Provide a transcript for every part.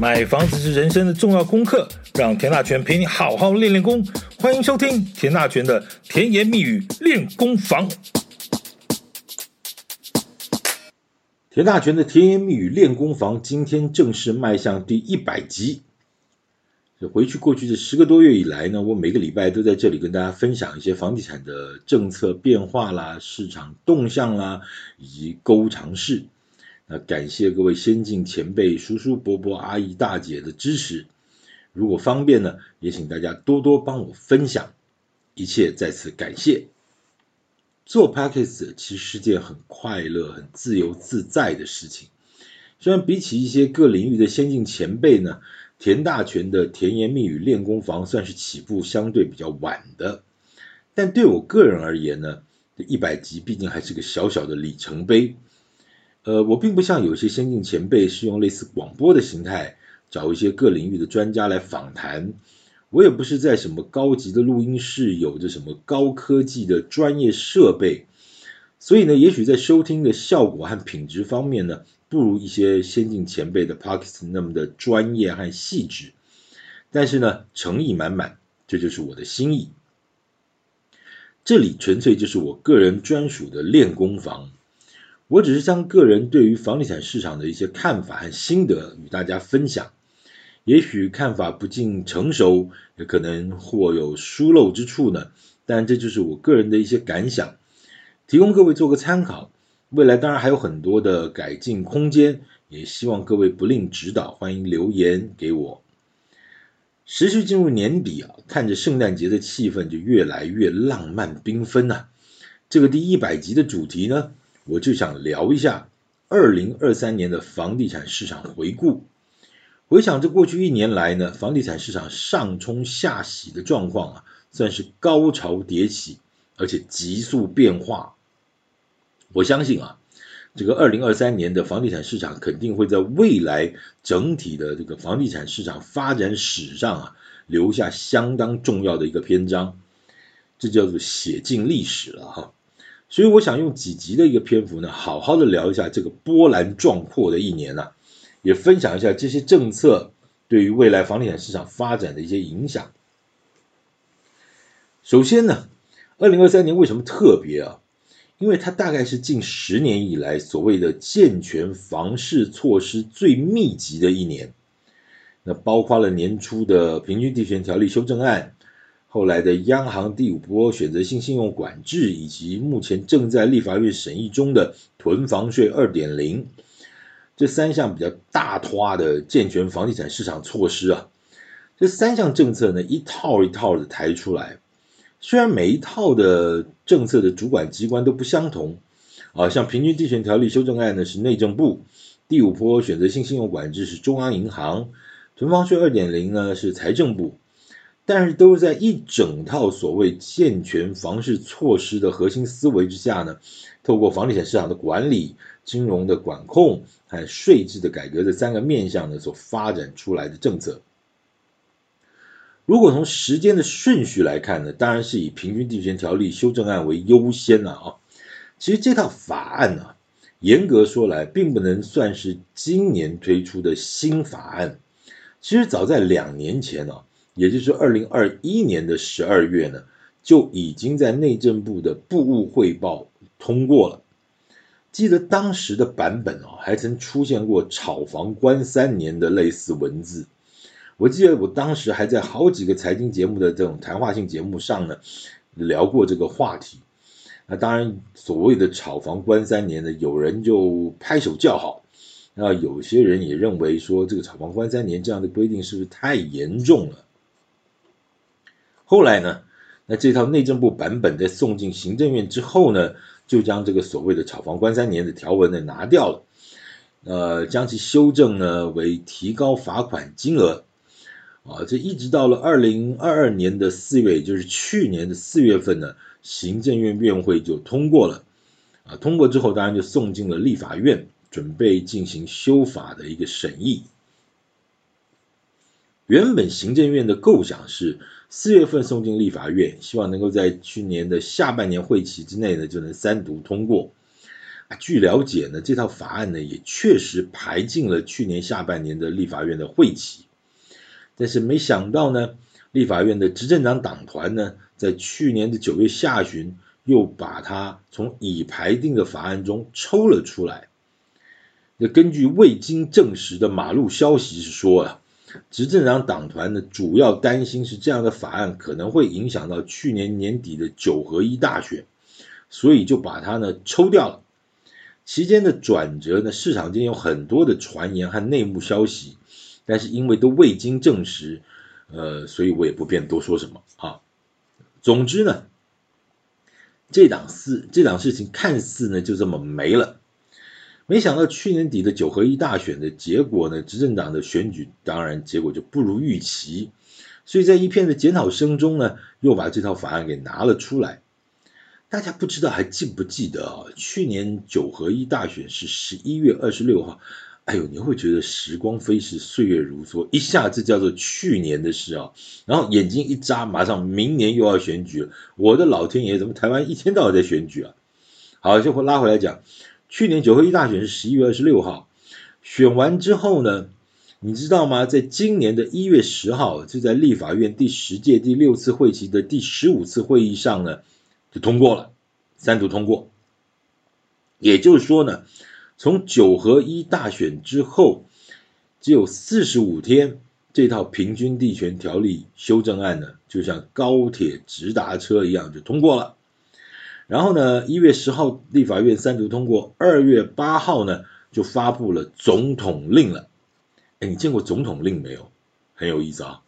买房子是人生的重要功课，让田大权陪你好好练练功。欢迎收听田大权的甜言蜜语练功房。田大权的甜言蜜语练功房，今天正式迈向第一百集。回去过去这十个多月以来呢，我每个礼拜都在这里跟大家分享一些房地产的政策变化啦、市场动向啦，以及购屋常识。那感谢各位先进前辈、叔叔伯伯、阿姨大姐的支持。如果方便呢，也请大家多多帮我分享，一切在此感谢。做 Podcast 其实是件很快乐、很自由自在的事情。虽然比起一些各领域的先进前辈呢，田大权的甜言蜜语练功房算是起步相对比较晚的，但对我个人而言呢，这一百集毕竟还是个小小的里程碑。呃，我并不像有些先进前辈是用类似广播的形态，找一些各领域的专家来访谈。我也不是在什么高级的录音室，有着什么高科技的专业设备，所以呢，也许在收听的效果和品质方面呢，不如一些先进前辈的 Podcast 那么的专业和细致。但是呢，诚意满满，这就是我的心意。这里纯粹就是我个人专属的练功房。我只是将个人对于房地产市场的一些看法和心得与大家分享，也许看法不尽成熟，也可能或有疏漏之处呢。但这就是我个人的一些感想，提供各位做个参考。未来当然还有很多的改进空间，也希望各位不吝指导，欢迎留言给我。持续进入年底啊，看着圣诞节的气氛就越来越浪漫缤纷呐。这个第一百集的主题呢，我就想聊一下二零二三年的房地产市场回顾。回想这过去一年来呢，房地产市场上冲下洗的状况啊，算是高潮迭起，而且急速变化。我相信啊，这个二零二三年的房地产市场肯定会在未来整体的这个房地产市场发展史上啊，留下相当重要的一个篇章。这叫做写进历史了哈。所以我想用几集的一个篇幅呢，好好的聊一下这个波澜壮阔的一年呐、啊，也分享一下这些政策对于未来房地产市场发展的一些影响。首先呢，二零二三年为什么特别啊？因为它大概是近十年以来所谓的健全房市措施最密集的一年，那包括了年初的平均地权条例修正案。后来的央行第五波选择性信用管制，以及目前正在立法院审议中的囤房税二点零，这三项比较大拖的健全房地产市场措施啊，这三项政策呢，一套一套的抬出来，虽然每一套的政策的主管机关都不相同啊，像平均地权条例修正案呢是内政部，第五波选择性信用管制是中央银行，囤房税二点零呢是财政部。但是都是在一整套所谓健全房市措施的核心思维之下呢，透过房地产市场的管理、金融的管控和税制的改革这三个面向呢，所发展出来的政策。如果从时间的顺序来看呢，当然是以平均地权条例修正案为优先了啊。其实这套法案呢，严格说来，并不能算是今年推出的新法案。其实早在两年前呢。也就是二零二一年的十二月呢，就已经在内政部的部务汇报通过了。记得当时的版本哦，还曾出现过“炒房关三年”的类似文字。我记得我当时还在好几个财经节目的这种谈话性节目上呢，聊过这个话题。那当然，所谓的“炒房关三年”呢，有人就拍手叫好，那有些人也认为说，这个“炒房关三年”这样的规定是不是太严重了？后来呢，那这套内政部版本在送进行政院之后呢，就将这个所谓的“炒房关三年”的条文呢拿掉了。呃，将其修正呢为提高罚款金额。啊，这一直到了二零二二年的四月，也就是去年的四月份呢，行政院院会就通过了。啊，通过之后当然就送进了立法院，准备进行修法的一个审议。原本行政院的构想是四月份送进立法院，希望能够在去年的下半年会期之内呢就能三读通过。啊，据了解呢，这套法案呢也确实排进了去年下半年的立法院的会期，但是没想到呢，立法院的执政党党团呢在去年的九月下旬又把它从已排定的法案中抽了出来。那根据未经证实的马路消息是说啊。执政党党团呢，主要担心是这样的法案可能会影响到去年年底的九合一大选，所以就把它呢抽掉了。期间的转折呢，市场间有很多的传言和内幕消息，但是因为都未经证实，呃，所以我也不便多说什么啊。总之呢，这档事这档事情看似呢就这么没了。没想到去年底的九合一大选的结果呢，执政党的选举当然结果就不如预期，所以在一片的检讨声中呢，又把这套法案给拿了出来。大家不知道还记不记得啊？去年九合一大选是十一月二十六号，哎呦，你会觉得时光飞逝，岁月如梭，一下子叫做去年的事啊，然后眼睛一眨，马上明年又要选举。我的老天爷，怎么台湾一天到晚在选举啊？好，就会拉回来讲。去年九合一大选是十一月二十六号，选完之后呢，你知道吗？在今年的一月十号，就在立法院第十届第六次会期的第十五次会议上呢，就通过了，三读通过。也就是说呢，从九合一大选之后，只有四十五天，这套平均地权条例修正案呢，就像高铁直达车一样就通过了。然后呢，一月十号立法院三读通过，二月八号呢就发布了总统令了。哎，你见过总统令没有？很有意思啊。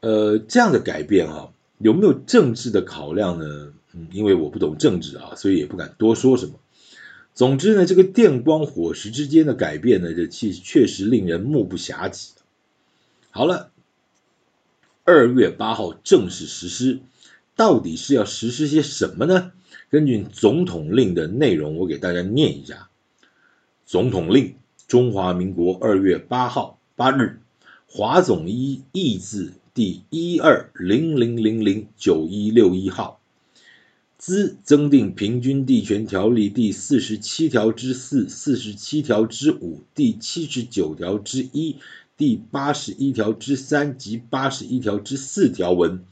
呃，这样的改变啊，有没有政治的考量呢？嗯，因为我不懂政治啊，所以也不敢多说什么。总之呢，这个电光火石之间的改变呢，这其实确实令人目不暇接。好了，二月八号正式实施。到底是要实施些什么呢？根据总统令的内容，我给大家念一下：总统令，中华民国二月八号八日，华总一亿字第一二零零零零九一六一号，兹增订平均地权条例第四十七条之四、四十七条之五、第七十九条之一、第八十一条之三及八十一条之四条文，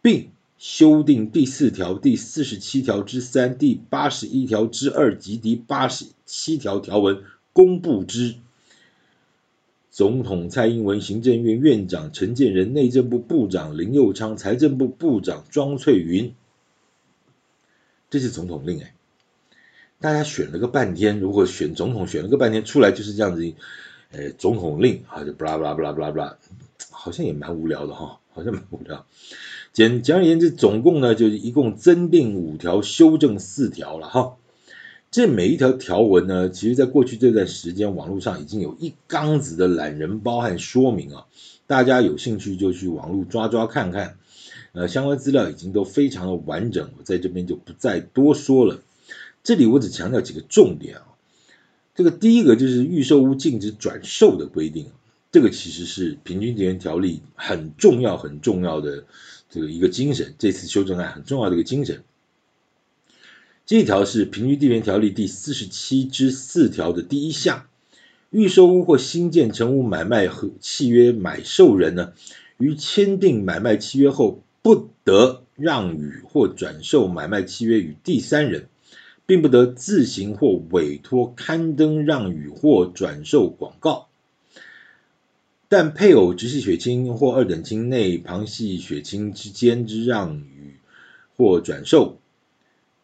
并修订第四条、第四十七条之三、第八十一条之二及第八十七条条文，公布之。总统蔡英文、行政院院长陈建仁、内政部部长林佑昌、财政部部长庄翠云。这是总统令哎，大家选了个半天，如果选总统选了个半天出来就是这样子，呃，总统令啊，就布拉布拉布拉布拉布拉，好像也蛮无聊的哈，好像蛮无聊。简简而言之，总共呢就是一共增订五条，修正四条了哈。这每一条条文呢，其实在过去这段时间，网络上已经有一缸子的懒人包和说明啊。大家有兴趣就去网络抓抓看看，呃，相关资料已经都非常的完整，我在这边就不再多说了。这里我只强调几个重点啊。这个第一个就是预售屋禁止转售的规定，这个其实是平均地权条例很重要很重要的。这个一个精神，这次修正案很重要的一个精神。这一条是《平均地权条例》第四十七之四条的第一项，预售屋或新建成屋买卖和契约买受人呢，于签订买卖契约后，不得让与或转售买卖契约与第三人，并不得自行或委托刊登让与或转售广告。但配偶、直系血亲或二等亲内旁系血亲之间之让与或转售，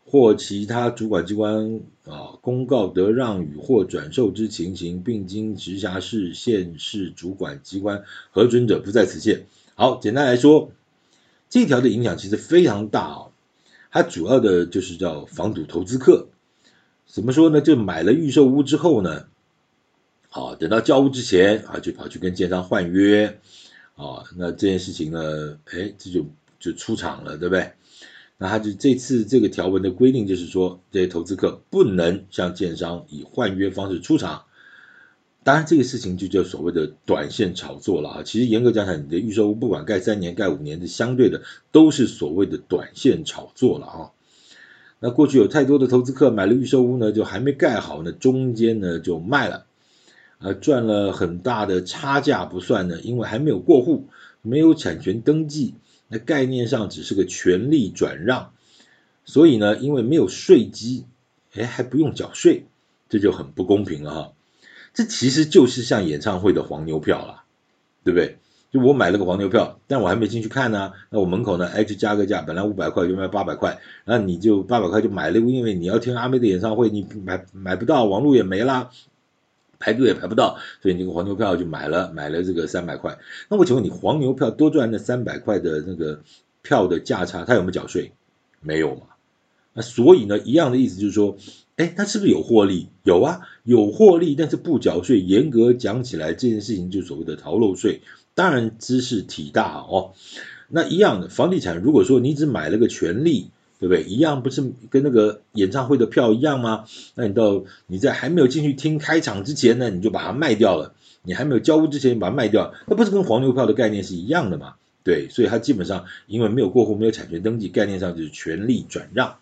或其他主管机关啊公告得让与或转售之情形，并经直辖市、县市主管机关核准者，不在此限。好，简单来说，这条的影响其实非常大啊。它主要的就是叫防堵投资客。怎么说呢？就买了预售屋之后呢，啊，等到交屋之前啊，就跑去跟建商换约，啊，那这件事情呢，哎，这就就出场了，对不对？那他就这次这个条文的规定就是说，这些投资客不能向建商以换约方式出场。当然，这个事情就叫所谓的短线炒作了啊。其实严格讲讲，你的预售屋不管盖三年、盖五年的，相对的都是所谓的短线炒作了啊。那过去有太多的投资客买了预售屋呢，就还没盖好呢，中间呢就卖了。呃，赚了很大的差价不算呢，因为还没有过户，没有产权登记，那概念上只是个权利转让，所以呢，因为没有税基，哎，还不用缴税，这就很不公平了哈。这其实就是像演唱会的黄牛票了，对不对？就我买了个黄牛票，但我还没进去看呢，那我门口呢，哎，就加个价，本来五百块就卖八百块，那你就八百块就买了，因为你要听阿妹的演唱会，你买买不到，网络也没啦。排队也排不到，所以你这个黄牛票就买了，买了这个三百块。那我请问你，黄牛票多赚那三百块的那个票的价差，他有没有缴税？没有嘛？那所以呢，一样的意思就是说，哎，他是不是有获利？有啊，有获利，但是不缴税。严格讲起来，这件事情就所谓的逃漏税，当然知事体大哦。那一样的房地产，如果说你只买了个权利。对不对？一样不是跟那个演唱会的票一样吗？那你到你在还没有进去听开场之前呢，你就把它卖掉了。你还没有交屋之前，把它卖掉，那不是跟黄牛票的概念是一样的吗？对，所以它基本上因为没有过户，没有产权登记，概念上就是权利转让，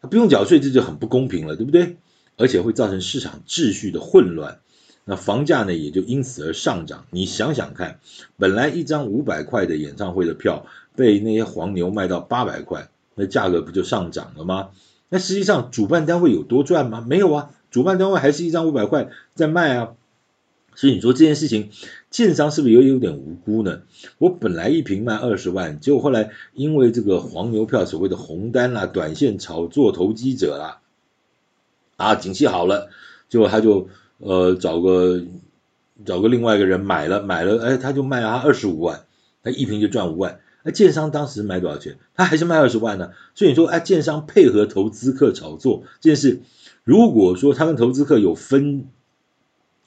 它不用缴税，这就很不公平了，对不对？而且会造成市场秩序的混乱，那房价呢也就因此而上涨。你想想看，本来一张五百块的演唱会的票，被那些黄牛卖到八百块。那价格不就上涨了吗？那实际上主办单位有多赚吗？没有啊，主办单位还是一张五百块在卖啊。所以你说这件事情，建商是不是也有点无辜呢？我本来一瓶卖二十万，结果后来因为这个黄牛票，所谓的红单啦、短线炒作投机者啦，啊，景气好了，结果他就呃找个找个另外一个人买了买了，哎，他就卖了他二十五万，他一瓶就赚五万。那建商当时买多少钱？他还是卖二十万呢。所以你说，哎，建商配合投资客炒作这件事，如果说他跟投资客有分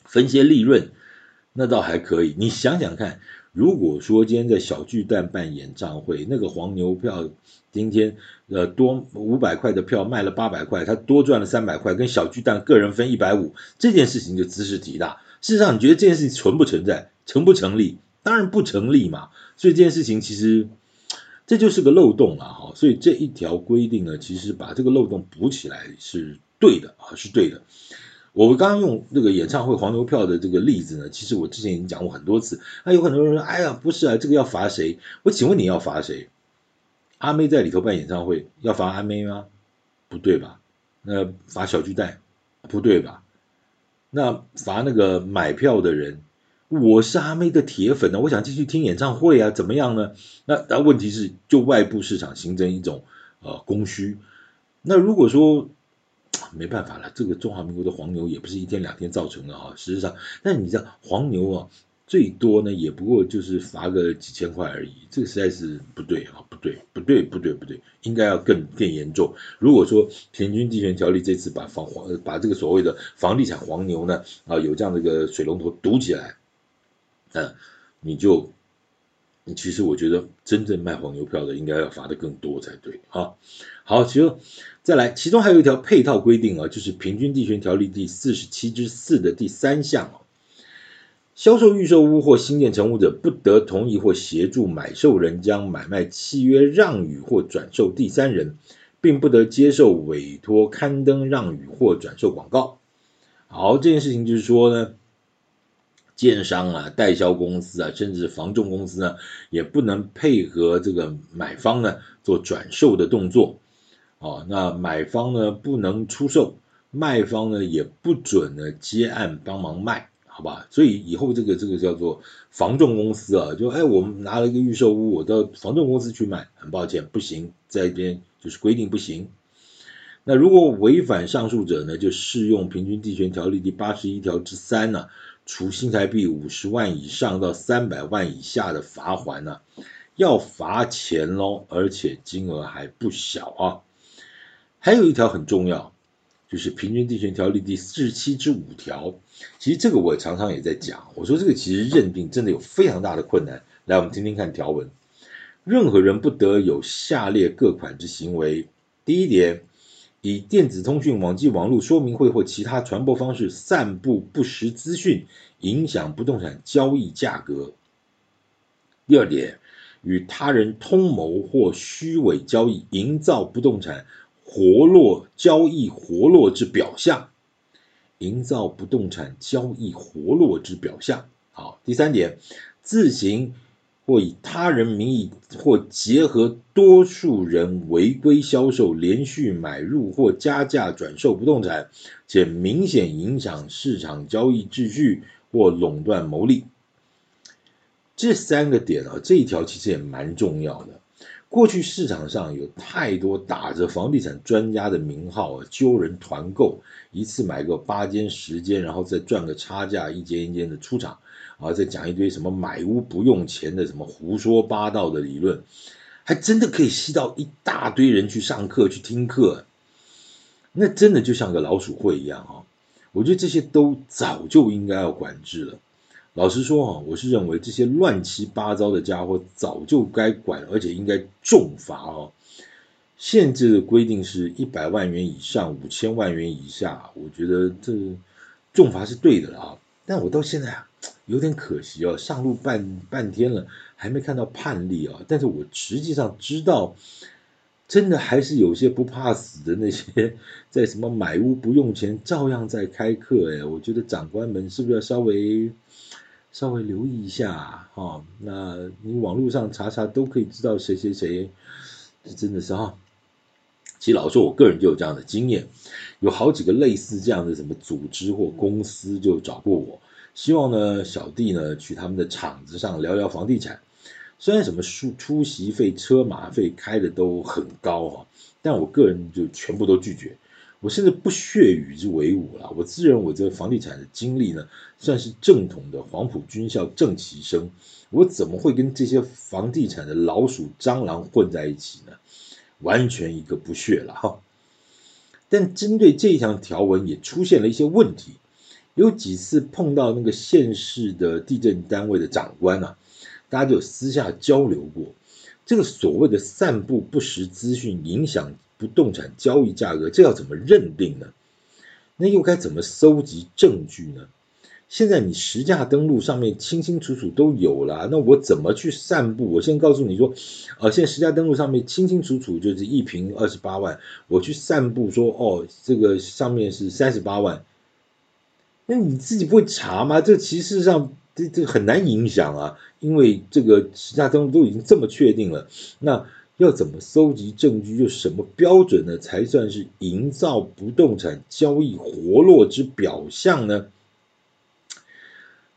分些利润，那倒还可以。你想想看，如果说今天在小巨蛋办演唱会，那个黄牛票今天呃多五百块的票卖了八百块，他多赚了三百块，跟小巨蛋个人分一百五，这件事情就兹事体大。事实上，你觉得这件事情存不存在？成不成立？当然不成立嘛，所以这件事情其实这就是个漏洞了哈，所以这一条规定呢，其实把这个漏洞补起来是对的啊，是对的。我刚刚用那个演唱会黄牛票的这个例子呢，其实我之前已经讲过很多次。那有很多人说，哎呀，不是啊，这个要罚谁？我请问你要罚谁？阿妹在里头办演唱会，要罚阿妹吗？不对吧？那罚小巨蛋，不对吧？那罚那个买票的人？我是阿妹的铁粉呢，我想继续听演唱会啊，怎么样呢？那那问题是，就外部市场形成一种呃供需。那如果说没办法了，这个中华民国的黄牛也不是一天两天造成的啊。事实上，但你知道黄牛啊，最多呢也不过就是罚个几千块而已，这个实在是不对啊，不对，不对，不对，不对，应该要更更严重。如果说平均地权条例这次把房黄把这个所谓的房地产黄牛呢啊有这样的一个水龙头堵起来。嗯，你就，其实我觉得真正卖黄牛票的应该要罚得更多才对啊。好，其实再来，其中还有一条配套规定啊，就是《平均地权条例》第四十七之四的第三项啊，销售预售屋或新建成屋者，不得同意或协助买受人将买卖契约让与或转售第三人，并不得接受委托刊登让与或转售广告。好，这件事情就是说呢。建商啊、代销公司啊，甚至房仲公司呢，也不能配合这个买方呢做转售的动作。哦，那买方呢不能出售，卖方呢也不准呢接案帮忙卖，好吧？所以以后这个这个叫做房仲公司啊，就哎我们拿了一个预售屋，我到房仲公司去卖，很抱歉不行，在这边就是规定不行。那如果违反上述者呢，就适用平均地权条例第八十一条之三呢。处新台币五十万以上到三百万以下的罚锾呢，要罚钱喽，而且金额还不小啊。还有一条很重要，就是《平均地权条例》第四十七之五条。其实这个我常常也在讲，我说这个其实认定真的有非常大的困难。来，我们听听看条文：任何人不得有下列各款之行为。第一点，以电子通讯、网际网络说明会或其他传播方式散布不实资讯，影响不动产交易价格。第二点，与他人通谋或虚伪交易，营造不动产活络交易活络之表象，营造不动产交易活络之表象。好，第三点，自行。或以他人名义，或结合多数人违规销售、连续买入或加价转售不动产，且明显影响市场交易秩序或垄断牟利。这三个点啊，这一条其实也蛮重要的。过去市场上有太多打着房地产专家的名号啊，揪人团购，一次买个八间十间，然后再赚个差价，一间一间的出场。啊，再讲一堆什么买屋不用钱的什么胡说八道的理论，还真的可以吸到一大堆人去上课去听课，那真的就像个老鼠会一样哈。我觉得这些都早就应该要管制了。老实说啊，我是认为这些乱七八糟的家伙早就该管，而且应该重罚哦。限制的规定是一百万元以上五千万元以下，我觉得这重罚是对的啊。但我到现在啊。有点可惜哦，上路半半天了，还没看到判例啊。但是我实际上知道，真的还是有些不怕死的那些，在什么买屋不用钱，照样在开课哎。我觉得长官们是不是要稍微稍微留意一下啊？哦，那你网络上查查都可以知道谁谁谁，这真的是哈。其实老说，我个人就有这样的经验，有好几个类似这样的什么组织或公司就找过我。希望呢，小弟呢去他们的场子上聊聊房地产。虽然什么出出席费、车马费开的都很高啊，但我个人就全部都拒绝。我甚至不屑与之为伍了。我自认我这房地产的经历呢，算是正统的黄埔军校正期生。我怎么会跟这些房地产的老鼠、蟑螂混在一起呢？完全一个不屑了哈。但针对这一条条文，也出现了一些问题。有几次碰到那个县市的地震单位的长官啊，大家就私下交流过，这个所谓的散布不实资讯影响不动产交易价格，这要怎么认定呢？那又该怎么搜集证据呢？现在你实价登录上面清清楚楚都有了，那我怎么去散布？我先告诉你说，呃，现在实价登录上面清清楚楚就是一平二十八万，我去散布说，哦，这个上面是三十八万。那你自己不会查吗？这其实上这这很难影响啊，因为这个实价登录都已经这么确定了。那要怎么搜集证据？就什么标准呢？才算是营造不动产交易活络之表象呢？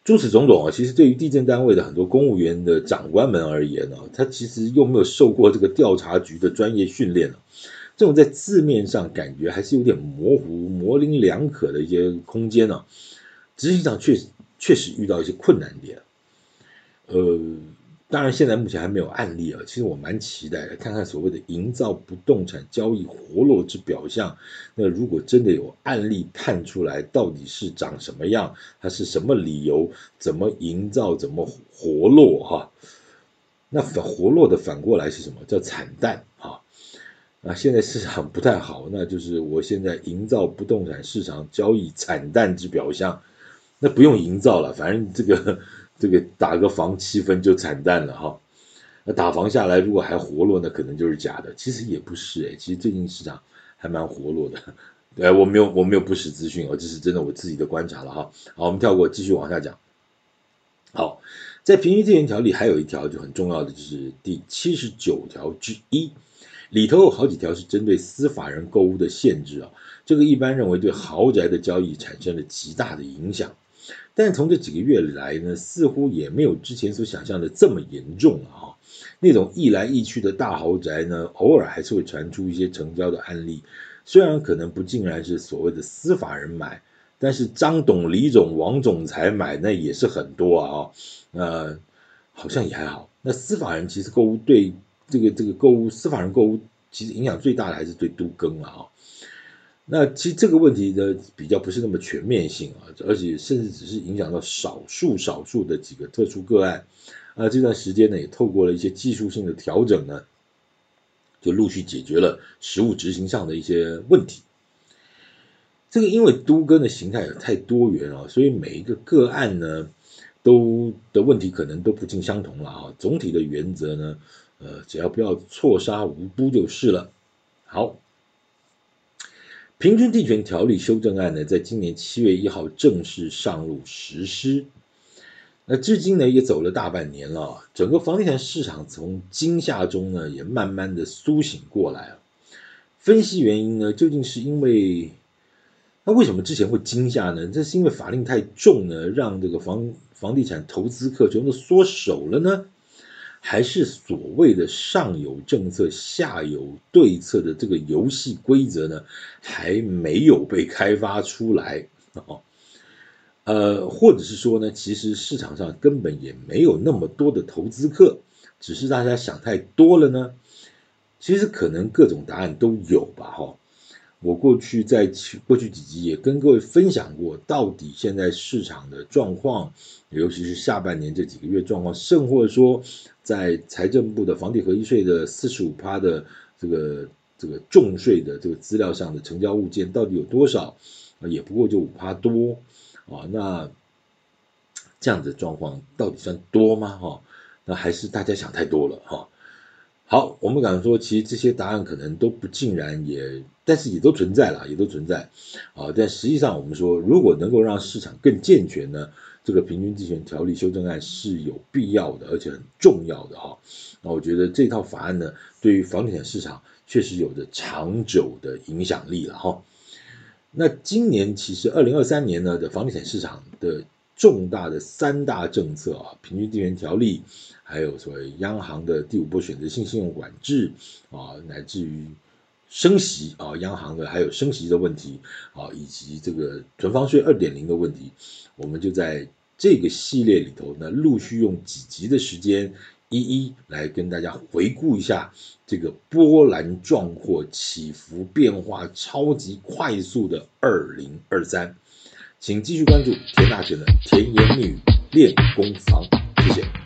诸此种种啊，其实对于地震单位的很多公务员的长官们而言呢，他其实又没有受过这个调查局的专业训练。这种在字面上感觉还是有点模糊、模棱两可的一些空间呢，实际上确实确实遇到一些困难点。呃，当然现在目前还没有案例啊，其实我蛮期待的，看看所谓的营造不动产交易活络之表象，那如果真的有案例探出来，到底是长什么样，它是什么理由，怎么营造，怎么活络哈？那反活络的反过来是什么？叫惨淡。啊，现在市场不太好，那就是我现在营造不动产市场交易惨淡之表象。那不用营造了，反正这个这个打个房气氛就惨淡了哈。那打房下来如果还活络，那可能就是假的。其实也不是诶，其实最近市场还蛮活络的。哎，我没有我没有不实资讯，我这是真的我自己的观察了哈。好，我们跳过继续往下讲。好，在平均地权条例还有一条就很重要的，就是第七十九条之一。里头有好几条是针对司法人购物的限制啊，这个一般认为对豪宅的交易产生了极大的影响，但从这几个月来呢，似乎也没有之前所想象的这么严重啊。那种易来易去的大豪宅呢，偶尔还是会传出一些成交的案例，虽然可能不尽然是所谓的司法人买，但是张董、李总、王总裁买那也是很多啊，呃，好像也还好。那司法人其实购物对。这个这个购物司法人购物其实影响最大的还是对都更了啊。那其实这个问题的比较不是那么全面性啊，而且甚至只是影响到少数少数的几个特殊个案。啊，这段时间呢，也透过了一些技术性的调整呢，就陆续解决了实务执行上的一些问题。这个因为都更的形态也太多元啊，所以每一个个案呢，都的问题可能都不尽相同了啊。总体的原则呢，呃，只要不要错杀无辜就是了。好。平均地权条例修正案呢，在今年七月一号正式上路实施。那至今呢，也走了大半年了，整个房地产市场从惊吓中呢，也慢慢的苏醒过来了。分析原因呢，究竟是因为，那为什么之前会惊吓呢？这是因为法令太重呢，让这个房房地产投资客全都缩手了呢？还是所谓的上有政策，下有对策的这个游戏规则呢，还没有被开发出来哦。呃，或者是说呢，其实市场上根本也没有那么多的投资客，只是大家想太多了呢。其实可能各种答案都有吧，哈。我过去在过去几集也跟各位分享过，到底现在市场的状况，尤其是下半年这几个月状况，甚或者说在财政部的房地合一税的四十五趴的这个这个重税的这个资料上的成交物件到底有多少？也不过就五趴多啊，那这样子的状况到底算多吗？哈，那还是大家想太多了哈。好，我们敢说，其实这些答案可能都不尽然也，但是也都存在了，也都存在啊。但实际上，我们说，如果能够让市场更健全呢，这个平均地权条例修正案是有必要的，而且很重要的哈。那我觉得这套法案呢，对于房地产市场确实有着长久的影响力了哈。那今年其实二零二三年呢的房地产市场的重大的三大政策啊，平均地权条例。还有所谓央行的第五波选择性信用管制啊，乃至于升息啊，央行的还有升息的问题啊，以及这个存房税二点零的问题，我们就在这个系列里头呢，陆续用几集的时间，一一来跟大家回顾一下这个波澜壮阔、起伏变化超级快速的二零二三，请继续关注田大姐的甜言蜜语练功房，谢谢。